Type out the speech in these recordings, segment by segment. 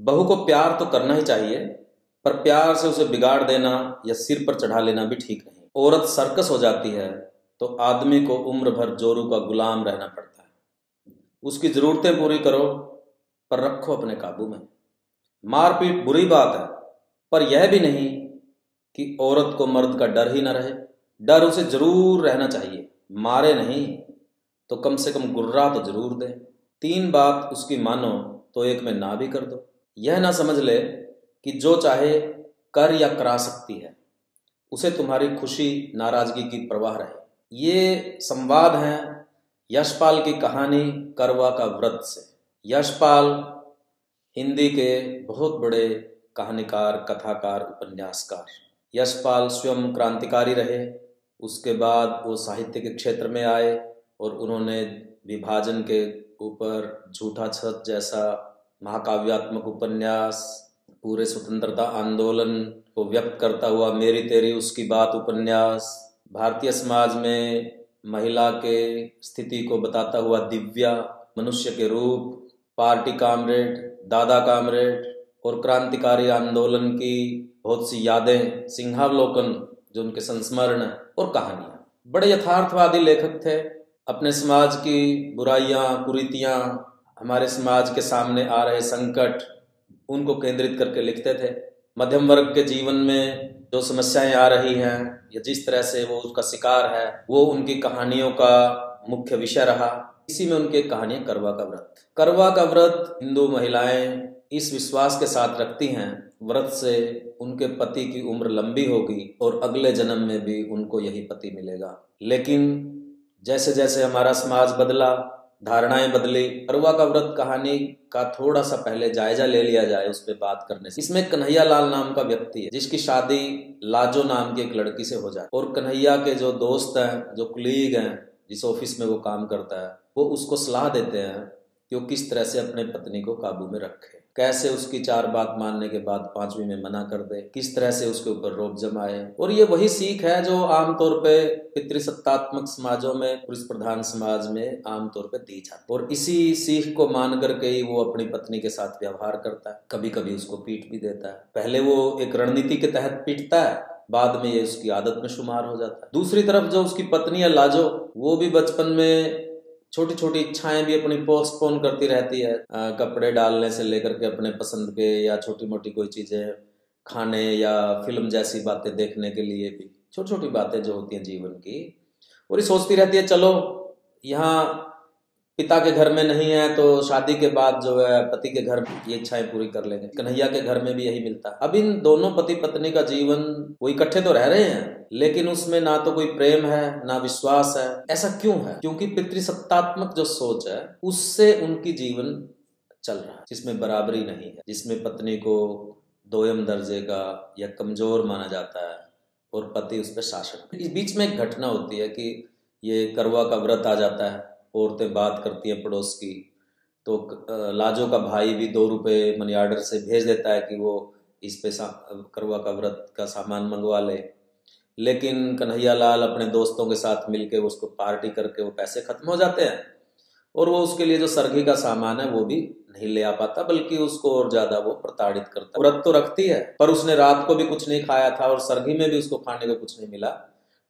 बहू को प्यार तो करना ही चाहिए, पर प्यार से उसे बिगाड़ देना या सिर पर चढ़ा लेना भी ठीक नहीं। औरत सर्कस हो जाती है तो आदमी को उम्र भर जोरू का गुलाम रहना पड़ता है। उसकी जरूरतें पूरी करो, पर रखो अपने काबू में। मारपीट बुरी बात है, पर यह भी नहीं कि औरत को मर्द का डर ही ना रहे। डर उसे ज़रूर रहना चाहिए, मारे नहीं तो कम से कम गुर्रा तो ज़रूर दे। तीन बात उसकी मानो तो एक में ना भी कर दो। यह ना समझ ले कि जो चाहे कर या करा सकती है, उसे तुम्हारी खुशी, नाराज़गी की प्रवाह रहे। ये संवाद है यशपाल की कहानी करवा का व्रत से। यशपाल हिंदी के बहुत बड़े कहानीकार, कथाकार, उपन्यासकार। यशपाल स्वयं क्रांतिकारी रहे, उसके बाद वो साहित्य के क्षेत्र में आए और उन्होंने विभाजन के ऊपर झूठा छत जैसा महाकाव्यात्मक उपन्यास, पूरे स्वतंत्रता आंदोलन को व्यक्त करता हुआ मेरी तेरी उसकी बात उपन्यास, भारतीय समाज में महिला के स्थिति को बताता हुआ दिव्या, मनुष्य के रूप, पार्टी कामरेड, दादा कामरेड और क्रांतिकारी आंदोलन की बहुत सी यादें, सिंहावलोकन जो उनके संस्मरण और कहानियाँ। बड़े यथार्थवादी लेखक थे, अपने समाज की बुराइयाँ, कुरीतियाँ हमारे समाज के सामने आ रहे संकट उनको केंद्रित करके लिखते थे। मध्यम वर्ग के जीवन में जो समस्याएँ आ रही हैं, या जिस तरह से वो उसका शिकार है, वो उनकी कहानियों का मुख्य विषय रहा। इसी में उनकी कहानियाँ करवा का व्रत। करवा का व्रत हिंदू महिलाएँ इस विश्वास के साथ रखती हैं, व्रत से उनके पति की उम्र लंबी होगी और अगले जन्म में भी उनको यही पति मिलेगा। लेकिन जैसे जैसे हमारा समाज बदला धारणाएँ बदली अरुआ का व्रत कहानी का थोड़ा सा पहले जायजा ले लिया जाए उस पर बात करने से। इसमें कन्हैया लाल नाम का व्यक्ति है, जिसकी शादी लाजो नाम की एक लड़की से हो जाए और कन्हैया के जो दोस्त हैं, जो कुलीग हैं, जिस ऑफ़िस में वो काम करता है, वो उसको सलाह देते हैं कि वो किस तरह से अपने पत्नी को काबू में रखे। कैसे उसकी चार बात मानने के बाद पांचवी में मना कर दे, किस तरह से उसके ऊपर रोक जमाए। और ये वही सीख है जो आमतौर पे पितृसत्तात्मक समाजों में पुरुष प्रधान समाज में आमतौर पे दी जाती और इसी सीख को मान करके ही वो अपनी पत्नी के साथ व्यवहार करता है। कभी कभी उसको पीट भी देता है। पहले वो एक रणनीति के तहत पीटता है, बाद में ये उसकी आदत में शुमार हो जाता है। दूसरी तरफ़ जो उसकी पत्नी है लाजो, वो भी बचपन में छोटी छोटी इच्छाएँ भी अपनी पोस्टपोन करती रहती है। आ, कपड़े डालने से लेकर के अपने पसंद के या छोटी मोटी कोई चीज़ें खाने या फ़िल्म जैसी बातें देखने के लिए भी। छोटी छोटी बातें जो होती हैं जीवन की और ये सोचती रहती है चलो यहाँ पिता के घर में नहीं है तो शादी के बाद जो है, पति के घर ये इच्छाएँ पूरी कर लेंगे। कन्हैया के घर में भी यही मिलता है। अब इन दोनों पति पत्नी का जीवन, वो इकट्ठे तो रह रहे हैं, लेकिन उसमें ना तो कोई प्रेम है, ना विश्वास है। ऐसा क्यों है? क्योंकि पितृसत्तात्मक जो सोच है, उससे उनकी जीवन चल रहा है, जिसमें बराबरी नहीं है, जिसमें पत्नी को दोयम दर्जे का या कमज़ोर माना जाता है, और पति उस पर शासन। इस बीच में एक घटना होती है कि ये करवा का व्रत आ जाता है औरतें बात करती हैं पड़ोस की तो लाजो का भाई भी दो रुपये मनी आर्डर से भेज देता है कि वो इस पे करवा का व्रत का सामान मंगवा ले। लेकिन कन्हैया लाल अपने दोस्तों के साथ मिलके उसको पार्टी करके वो पैसे खत्म हो जाते हैं और वो उसके लिए जो सरगी का सामान है वो भी नहीं ले आ पाता, बल्कि उसको और ज़्यादा वो प्रताड़ित करता व्रत तो रखती है, पर उसने रात को भी कुछ नहीं खाया था और सरगी में भी उसको खाने को कुछ नहीं मिला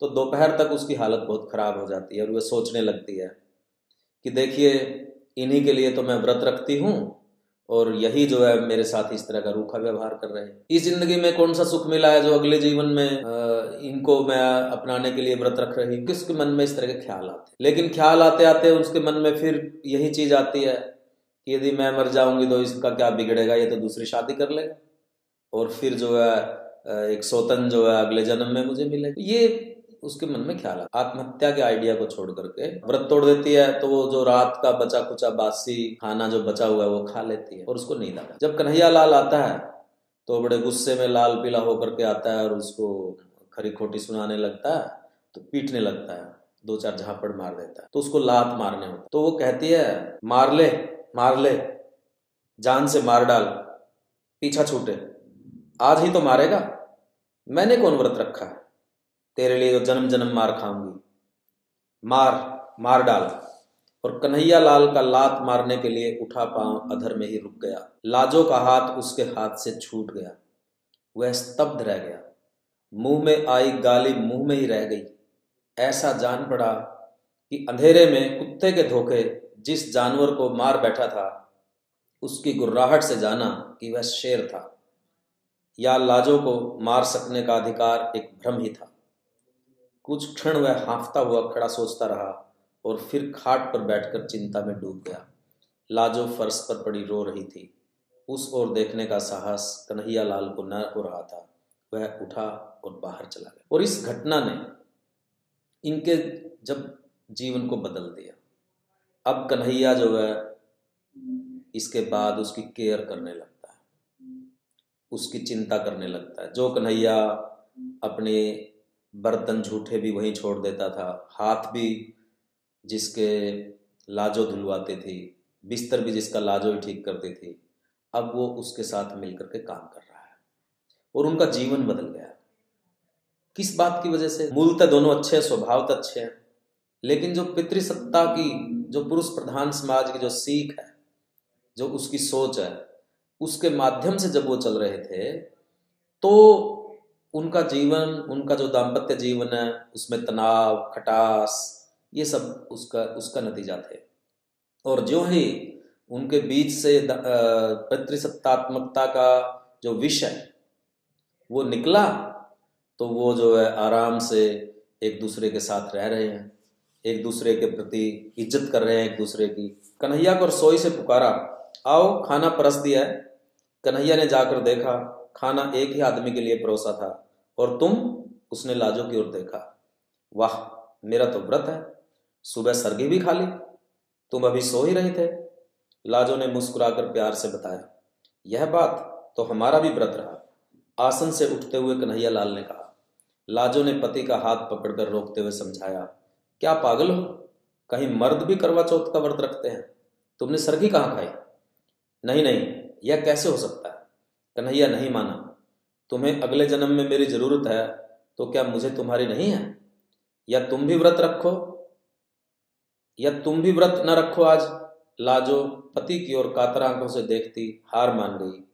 तो दोपहर तक उसकी हालत बहुत खराब हो जाती है और वह सोचने लगती है। कि देखिए, इन्हीं के लिए तो मैं व्रत रखती हूँ और यही जो है मेरे साथ इस तरह का रूखा व्यवहार कर रहे हैं। इस ज़िंदगी में कौन सा सुख मिला है जो अगले जीवन में इनको मैं अपनाने के लिए व्रत रख रही हूँ? किसके मन में इस तरह के ख्याल आते हैं? लेकिन ख्याल आते आते उसके मन में फिर यही चीज़ आती है कि यदि मैं मर जाऊँगी तो इसका क्या बिगड़ेगा? ये तो दूसरी शादी कर लेगा। और फिर जो है एक सोतन जो है अगले जन्म में मुझे मिलेगा। ये उसके मन में ख्याल आत्महत्या के आइडिया को छोड़ करके व्रत तोड़ देती है तो वो जो रात का बचा कुचा बासी खाना जो बचा हुआ है, वो खा लेती है और उसको नींद आता जब कन्हैया लाल आता है तो बड़े गुस्से में लाल पीला होकर के आता है और उसको खरी खोटी सुनाने लगता है तो पीटने लगता है, दो चार झापड़ मार देता है तो उसको लात मारने होता तो वो कहती है, मार ले मार ले, जान से मार डाल, पीछा छूटे, आज ही तो मारेगा, मैंने कौन व्रत रखा है? तेरे लिए तो जन्म जन्म मार खाऊँगी। मार मार डाल। और कन्हैया लाल का लात मारने के लिए उठा पाँव अधर में ही रुक गया। लाजो का हाथ उसके हाथ से छूट गया। वह स्तब्ध रह गया। मुँह में आई गाली मुँह में ही रह गई। ऐसा जान पड़ा कि अंधेरे में कुत्ते के धोखे जिस जानवर को मार बैठा था, उसकी गुर्राहट से जाना कि वह शेर था। या लाजो को मार सकने का अधिकार एक भ्रम ही था। कुछ क्षण वह हाफता हुआ खड़ा सोचता रहा और फिर खाट पर बैठकर चिंता में डूब गया। लाजो फर्श पर पड़ी रो रही थी। उस ओर देखने का साहस कन्हैया लाल को न हो रहा था। वह उठा और बाहर चला गया। और इस घटना ने इनके जब जीवन को बदल दिया। अब कन्हैया जो है, इसके बाद उसकी केयर करने लगता है। उसकी चिंता करने लगता है। जो कन्हैया अपने बर्तन झूठे भी वहीं छोड़ देता था। हाथ भी जिसके लाजो धुलवाती थी, बिस्तर भी जिसका लाजो ही ठीक करती थी, अब वो उसके साथ मिलकर के काम कर रहा है और उनका जीवन बदल गया। किस बात की वजह से? मूलतः दोनों अच्छे हैं, स्वभाव तो अच्छे हैं, लेकिन जो पितृसत्ता की, जो पुरुष प्रधान समाज की जो सीख है, जो उसकी सोच है, उसके माध्यम से जब वो चल रहे थे तो उनका जीवन, उनका जो दाम्पत्य जीवन है, उसमें तनाव, खटास, ये सब उसका उसका नतीजा थे। और जो ही उनके बीच से पितृसत्तात्मकता का जो विषय वो निकला तो वो जो है आराम से एक दूसरे के साथ रह रहे हैं, एक दूसरे के प्रति इज़्ज़त कर रहे हैं, एक दूसरे की। कन्हैया को रसोई से पुकारा, आओ, खाना परस दिया है। कन्हैया ने जाकर देखा खाना एक ही आदमी के लिए परोसा था और तुम उसने लाजो की ओर देखा। वाह, मेरा तो व्रत है। सुबह सरगी भी खा ली। तुम अभी सो ही रहे थे। लाजो ने मुस्कुराकर प्यार से बताया। यह बात तो हमारा भी व्रत रहा। आसन से उठते हुए कन्हैया लाल ने कहा। लाजो ने पति का हाथ पकड़कर रोकते हुए समझाया। क्या पागल हो? कहीं मर्द भी करवा चौथ का व्रत रखते हैं। तुमने सरगी कहाँ खाई? नहीं नहीं, यह कैसे हो सकता है? कन्हैया नहीं माना। तुम्हें अगले जन्म में मेरी ज़रूरत है तो क्या मुझे तुम्हारी नहीं है? या तुम भी व्रत रखो? या तुम भी व्रत न रखो आज? लाजो, पति की ओर कातर आँखों से देखती हार मान गई।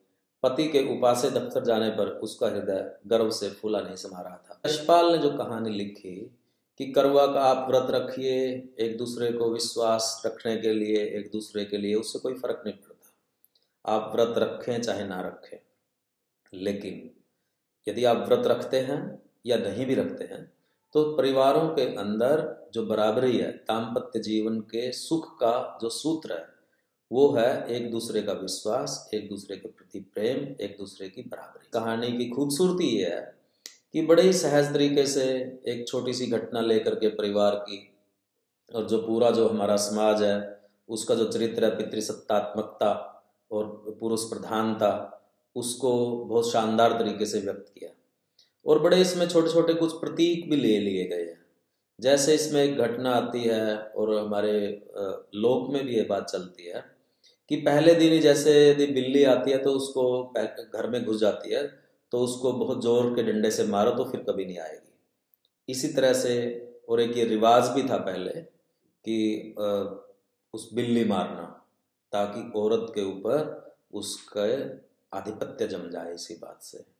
पति के उपासे दफ्तर जाने पर उसका हृदय गर्व से फूला नहीं समा रहा था। यशपाल ने जो कहानी लिखी कि करवा का आप व्रत रखिए, एक दूसरे को विश्वास रखने के लिए, एक दूसरे के लिए, उससे कोई फ़र्क नहीं आप व्रत रखें चाहे ना रखें। लेकिन यदि आप व्रत रखते हैं या नहीं भी रखते हैं तो परिवारों के अंदर जो बराबरी है, दाम्पत्य जीवन के सुख का जो सूत्र है, वो है एक दूसरे का विश्वास, एक दूसरे के प्रति प्रेम, एक दूसरे की बराबरी। कहानी की खूबसूरती ये है कि बड़े ही सहज तरीके से एक छोटी सी घटना लेकर के परिवार की, और जो पूरा जो हमारा समाज है, उसका जो चरित्र है, पितृसत्तात्मकता और पुरुष प्रधानता, उसको बहुत शानदार तरीके से व्यक्त किया। और बड़े इसमें छोटे छोटे कुछ प्रतीक भी ले लिए गए हैं। जैसे इसमें एक घटना आती है और हमारे लोक में भी ये बात चलती है कि पहले दिन ही जैसे यदि बिल्ली आती है तो उसको घर में घुस जाती है तो उसको बहुत ज़ोर के डंडे से मारो तो फिर कभी नहीं आएगी। इसी तरह से और एक ये रिवाज भी था पहले कि उस बिल्ली मारना। ताकि औरत के ऊपर उसके आधिपत्य जम जाए इसी बात से।